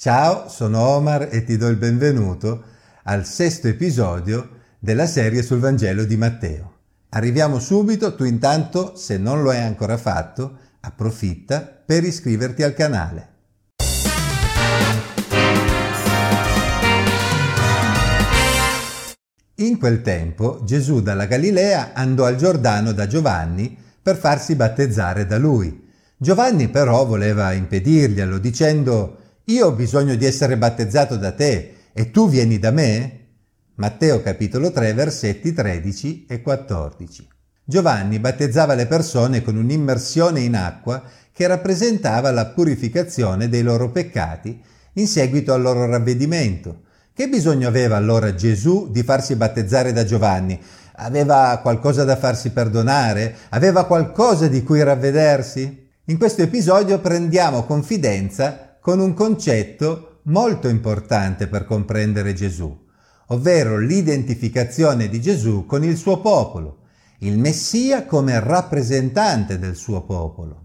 Ciao, sono Omar e ti do il benvenuto al sesto episodio della serie sul Vangelo di Matteo. Arriviamo subito, tu intanto, se non lo hai ancora fatto, approfitta per iscriverti al canale. In quel tempo Gesù dalla Galilea andò al Giordano da Giovanni per farsi battezzare da lui. Giovanni però voleva impedirglielo dicendo Io ho bisogno di essere battezzato da te e tu vieni da me? Matteo capitolo 3 versetti 13 e 14. Giovanni battezzava le persone con un'immersione in acqua che rappresentava la purificazione dei loro peccati in seguito al loro ravvedimento. Che bisogno aveva allora Gesù di farsi battezzare da Giovanni? Aveva qualcosa da farsi perdonare? Aveva qualcosa di cui ravvedersi? In questo episodio prendiamo confidenza con un concetto molto importante per comprendere Gesù ovvero l'identificazione di Gesù con il suo popolo, il Messia come rappresentante del suo popolo.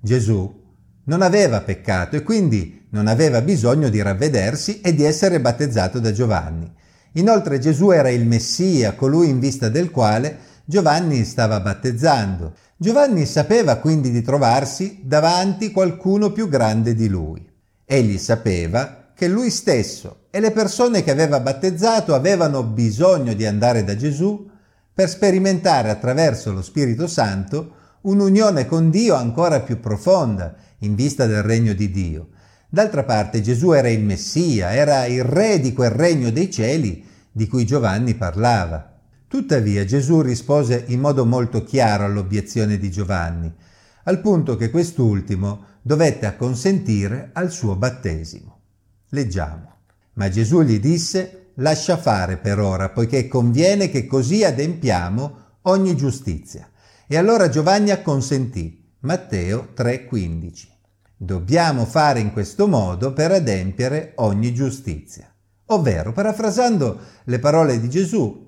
Gesù non aveva peccato e quindi non aveva bisogno di ravvedersi e di essere battezzato da Giovanni. Inoltre Gesù era il Messia, colui in vista del quale Giovanni stava battezzando. Giovanni sapeva quindi di trovarsi davanti qualcuno più grande di lui. Egli sapeva che lui stesso e le persone che aveva battezzato avevano bisogno di andare da Gesù per sperimentare attraverso lo Spirito Santo un'unione con Dio ancora più profonda in vista del regno di Dio. D'altra parte Gesù era il Messia, era il re di quel regno dei cieli di cui Giovanni parlava. Tuttavia Gesù rispose in modo molto chiaro all'obiezione di Giovanni, al punto che quest'ultimo dovette acconsentire al suo battesimo. Leggiamo. Ma Gesù gli disse, lascia fare per ora, poiché conviene che così adempiamo ogni giustizia. E allora Giovanni acconsentì. Matteo 3:15. Dobbiamo fare in questo modo per adempiere ogni giustizia. Ovvero, parafrasando le parole di Gesù,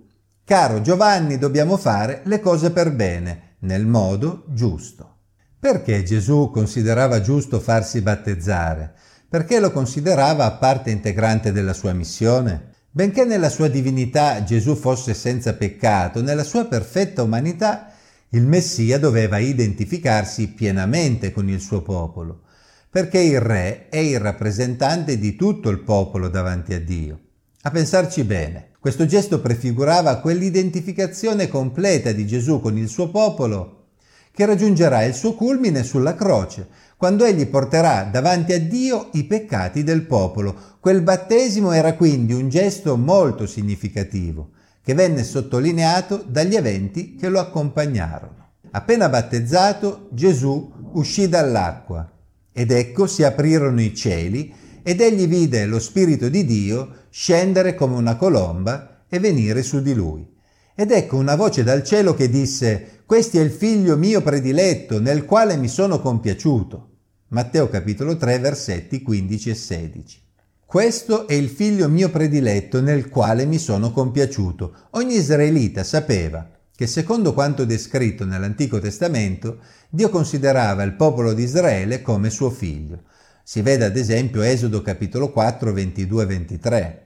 caro Giovanni, dobbiamo fare le cose per bene, nel modo giusto. Perché Gesù considerava giusto farsi battezzare? perché lo considerava parte integrante della sua missione. Benché nella sua divinità Gesù fosse senza peccato, nella sua perfetta umanità il Messia doveva identificarsi pienamente con il suo popolo, perché il Re è il rappresentante di tutto il popolo davanti a Dio. A pensarci bene, questo gesto prefigurava quell'identificazione completa di Gesù con il suo popolo che raggiungerà il suo culmine sulla croce, quando egli porterà davanti a Dio i peccati del popolo. Quel battesimo era quindi un gesto molto significativo, che venne sottolineato dagli eventi che lo accompagnarono. Appena battezzato, Gesù uscì dall'acqua ed ecco si aprirono i cieli ed egli vide lo Spirito di Dio scendere come una colomba e venire su di lui. Ed ecco una voce dal cielo che disse, Questo è il figlio mio prediletto, nel quale mi sono compiaciuto. Matteo capitolo 3 versetti 15 e 16. Questo è il figlio mio prediletto nel quale mi sono compiaciuto. Ogni israelita sapeva che secondo quanto descritto nell'Antico Testamento, Dio considerava il popolo di Israele come suo figlio. Si vede ad esempio Esodo capitolo 4 22 e 23.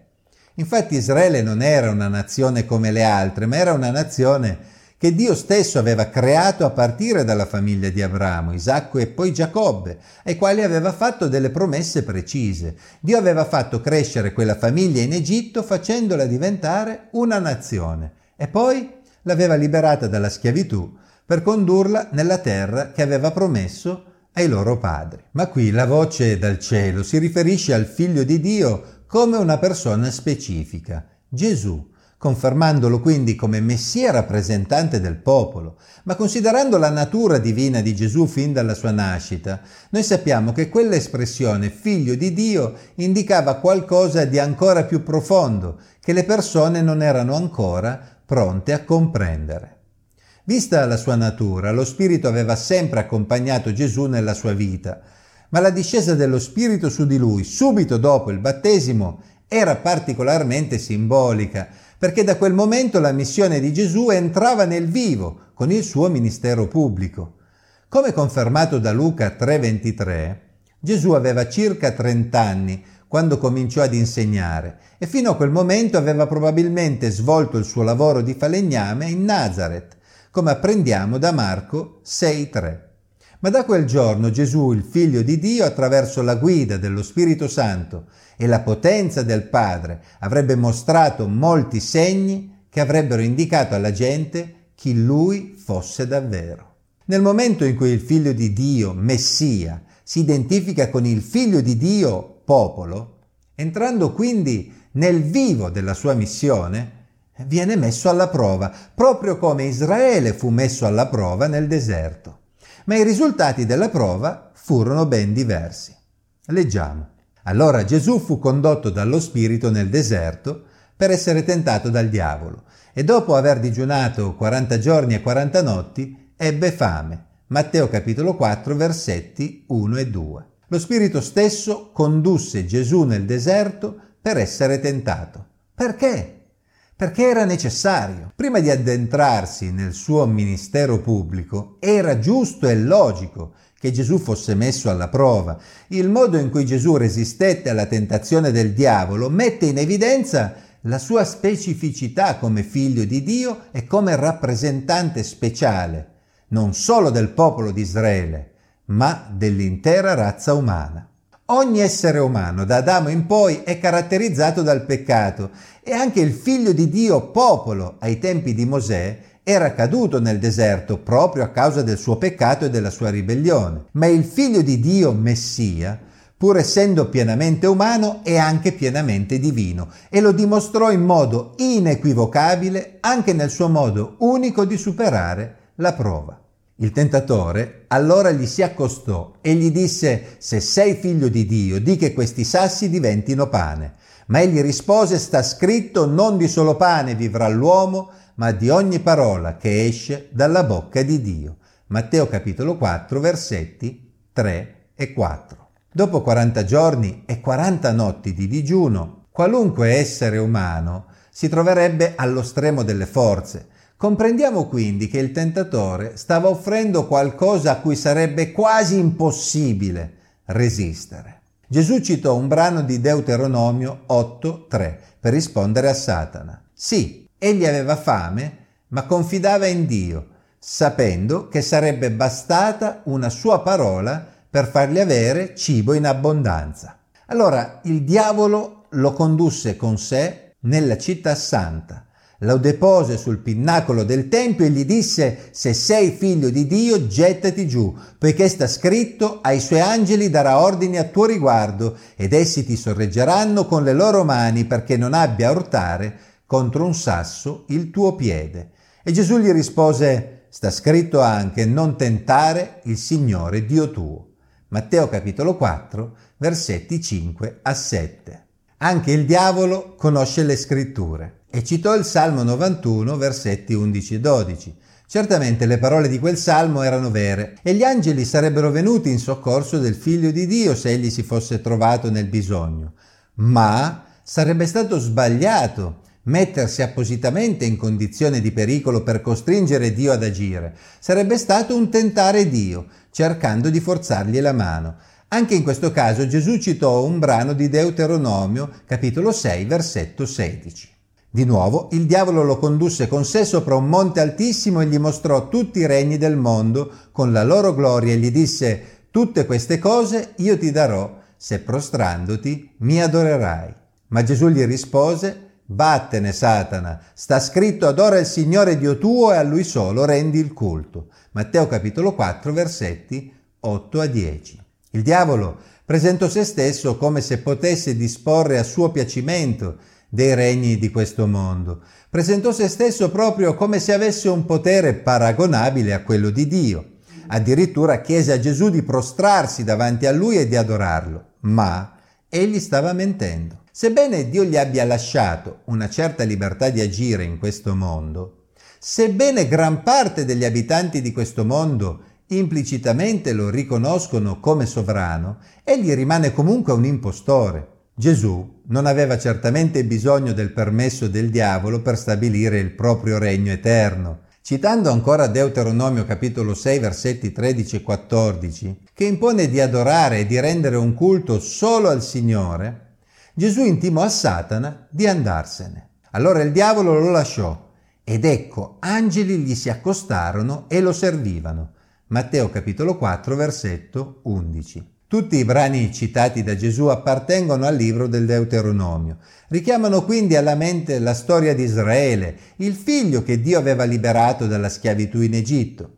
Infatti Israele non era una nazione come le altre, ma era una nazione che Dio stesso aveva creato a partire dalla famiglia di Abramo, Isacco e poi Giacobbe, ai quali aveva fatto delle promesse precise. Dio aveva fatto crescere quella famiglia in Egitto facendola diventare una nazione e poi l'aveva liberata dalla schiavitù per condurla nella terra che aveva promesso ai loro padri. Ma qui la voce dal cielo si riferisce al figlio di Dio come una persona specifica, Gesù, confermandolo quindi come Messia rappresentante del popolo. Ma considerando la natura divina di Gesù fin dalla sua nascita, noi sappiamo che quell'espressione figlio di Dio indicava qualcosa di ancora più profondo, che le persone non erano ancora pronte a comprendere. Vista la sua natura, lo Spirito aveva sempre accompagnato Gesù nella sua vita, ma la discesa dello Spirito su di lui subito dopo il battesimo era particolarmente simbolica, perché da quel momento la missione di Gesù entrava nel vivo con il suo ministero pubblico. Come confermato da Luca 3:23, Gesù aveva circa 30 anni quando cominciò ad insegnare e fino a quel momento aveva probabilmente svolto il suo lavoro di falegname in Nazareth, come apprendiamo da Marco 6.3. Ma da quel giorno Gesù, il figlio di Dio, attraverso la guida dello Spirito Santo e la potenza del Padre, avrebbe mostrato molti segni che avrebbero indicato alla gente chi lui fosse davvero. Nel momento in cui il figlio di Dio, Messia, si identifica con il figlio di Dio, popolo, entrando quindi nel vivo della sua missione, viene messo alla prova, proprio come Israele fu messo alla prova nel deserto ma i risultati della prova furono ben diversi. Leggiamo. Allora Gesù fu condotto dallo Spirito nel deserto per essere tentato dal diavolo e dopo aver digiunato 40 giorni e 40 notti ebbe fame. Matteo capitolo 4 versetti 1 e 2. Lo Spirito stesso condusse Gesù nel deserto per essere tentato. Perché? Perché era necessario. Prima di addentrarsi nel suo ministero pubblico, era giusto e logico che Gesù fosse messo alla prova. Il modo in cui Gesù resistette alla tentazione del diavolo mette in evidenza la sua specificità come figlio di Dio e come rappresentante speciale, non solo del popolo di Israele, ma dell'intera razza umana. Ogni essere umano, da Adamo in poi, è caratterizzato dal peccato e anche il figlio di Dio, popolo, ai tempi di Mosè, era caduto nel deserto proprio a causa del suo peccato e della sua ribellione. Ma il figlio di Dio, Messia, pur essendo pienamente umano, è anche pienamente divino e lo dimostrò in modo inequivocabile anche nel suo modo unico di superare la prova. Il tentatore allora gli si accostò e gli disse, se sei figlio di Dio, di che questi sassi diventino pane. Ma egli rispose, sta scritto, non di solo pane vivrà l'uomo, ma di ogni parola che esce dalla bocca di Dio. Matteo capitolo 4 versetti 3 e 4. Dopo 40 giorni e 40 notti di digiuno, qualunque essere umano si troverebbe allo stremo delle forze, Comprendiamo quindi che il tentatore stava offrendo qualcosa a cui sarebbe quasi impossibile resistere. Gesù citò un brano di Deuteronomio 8.3 per rispondere a Satana. Sì, egli aveva fame, ma confidava in Dio, sapendo che sarebbe bastata una sua parola per fargli avere cibo in abbondanza. Allora il diavolo lo condusse con sé nella città santa lo depose sul pinnacolo del Tempio e gli disse, se sei figlio di Dio, gettati giù, poiché sta scritto, ai suoi angeli darà ordini a tuo riguardo, ed essi ti sorreggeranno con le loro mani perché non abbia a urtare contro un sasso il tuo piede. E Gesù gli rispose, sta scritto anche, non tentare il Signore Dio tuo. Matteo capitolo 4, versetti 5 a 7. Anche il diavolo conosce le scritture e citò il Salmo 91, versetti 11 e 12. Certamente le parole di quel salmo erano vere e gli angeli sarebbero venuti in soccorso del figlio di Dio se egli si fosse trovato nel bisogno. Ma sarebbe stato sbagliato mettersi appositamente in condizione di pericolo per costringere Dio ad agire. Sarebbe stato un tentare Dio, cercando di forzargli la mano. Anche in questo caso Gesù citò un brano di Deuteronomio, capitolo 6, versetto 16. Di nuovo il diavolo lo condusse con sé sopra un monte altissimo e gli mostrò tutti i regni del mondo con la loro gloria e gli disse tutte queste cose io ti darò se prostrandoti mi adorerai. Ma Gesù gli rispose Vattene, Satana, sta scritto adora il Signore Dio tuo e a Lui solo rendi il culto. Matteo capitolo 4 versetti 8 a 10. Il diavolo presentò se stesso come se potesse disporre a suo piacimento dei regni di questo mondo. Presentò se stesso proprio come se avesse un potere paragonabile a quello di Dio. Addirittura chiese a Gesù di prostrarsi davanti a lui e di adorarlo, ma egli stava mentendo. Sebbene Dio gli abbia lasciato una certa libertà di agire in questo mondo, sebbene gran parte degli abitanti di questo mondo implicitamente lo riconoscono come sovrano, egli rimane comunque un impostore. Gesù non aveva certamente bisogno del permesso del diavolo per stabilire il proprio regno eterno. Citando ancora Deuteronomio capitolo 6 versetti 13 e 14, che impone di adorare e di rendere un culto solo al Signore, Gesù intimò a Satana di andarsene. Allora il diavolo lo lasciò ed ecco angeli gli si accostarono e lo servivano. Matteo capitolo 4 versetto 11. Tutti i brani citati da Gesù appartengono al libro del Deuteronomio. Richiamano quindi alla mente la storia di Israele, il figlio che Dio aveva liberato dalla schiavitù in Egitto.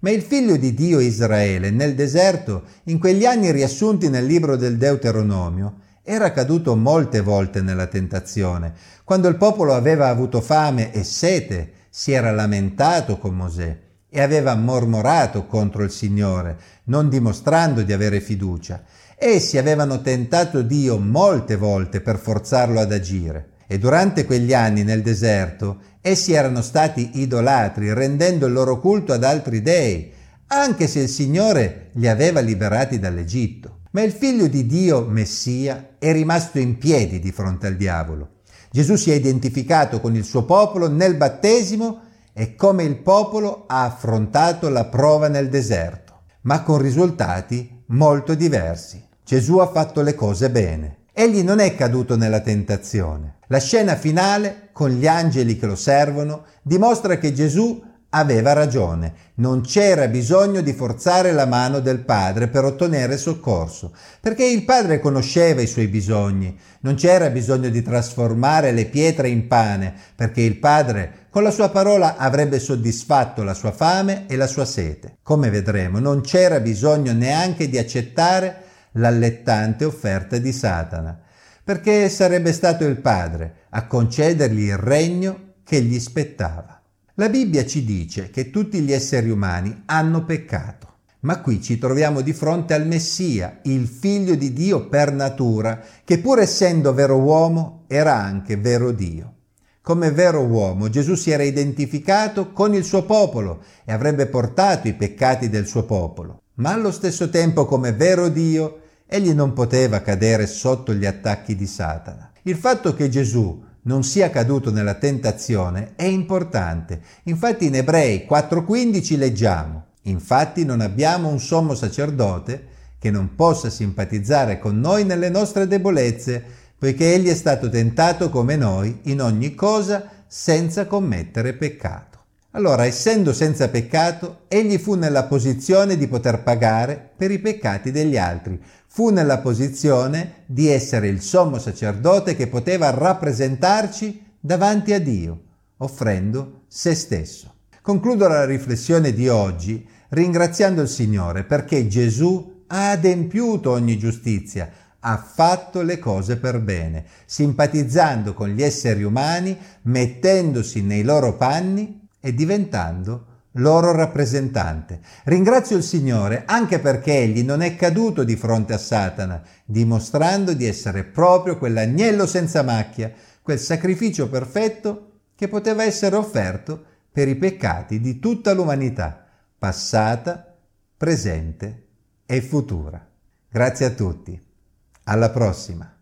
Ma il figlio di Dio Israele nel deserto, in quegli anni riassunti nel libro del Deuteronomio, era caduto molte volte nella tentazione. Quando il popolo aveva avuto fame e sete, si era lamentato con Mosè e aveva mormorato contro il Signore, non dimostrando di avere fiducia. Essi avevano tentato Dio molte volte per forzarlo ad agire. E durante quegli anni nel deserto essi erano stati idolatri, rendendo il loro culto ad altri dei, anche se il Signore li aveva liberati dall'Egitto. Ma il figlio di Dio, Messia, è rimasto in piedi di fronte al diavolo. Gesù si è identificato con il suo popolo nel battesimo e come il popolo ha affrontato la prova nel deserto, ma con risultati molto diversi. Gesù ha fatto le cose bene. Egli non è caduto nella tentazione. La scena finale, con gli angeli che lo servono, dimostra che Gesù aveva ragione, non c'era bisogno di forzare la mano del padre per ottenere soccorso, perché il padre conosceva i suoi bisogni, non c'era bisogno di trasformare le pietre in pane, perché il padre con la sua parola avrebbe soddisfatto la sua fame e la sua sete. Come vedremo, non c'era bisogno neanche di accettare l'allettante offerta di Satana, perché sarebbe stato il padre a concedergli il regno che gli spettava. La Bibbia ci dice che tutti gli esseri umani hanno peccato, ma qui ci troviamo di fronte al Messia, il figlio di Dio per natura, che pur essendo vero uomo era anche vero Dio. Come vero uomo Gesù si era identificato con il suo popolo e avrebbe portato i peccati del suo popolo, ma allo stesso tempo come vero Dio egli non poteva cadere sotto gli attacchi di Satana. Il fatto che Gesù non sia caduto nella tentazione è importante. Infatti in Ebrei 4:15 leggiamo, infatti non abbiamo un sommo sacerdote che non possa simpatizzare con noi nelle nostre debolezze, poiché egli è stato tentato come noi in ogni cosa senza commettere peccato. Allora, essendo senza peccato, egli fu nella posizione di poter pagare per i peccati degli altri, fu nella posizione di essere il sommo sacerdote che poteva rappresentarci davanti a Dio, offrendo se stesso. Concludo la riflessione di oggi ringraziando il Signore perché Gesù ha adempiuto ogni giustizia, ha fatto le cose per bene, simpatizzando con gli esseri umani, mettendosi nei loro panni e diventando loro rappresentante. Ringrazio il Signore anche perché egli non è caduto di fronte a Satana, dimostrando di essere proprio quell'agnello senza macchia, quel sacrificio perfetto che poteva essere offerto per i peccati di tutta l'umanità, passata, presente e futura. Grazie a tutti. Alla prossima.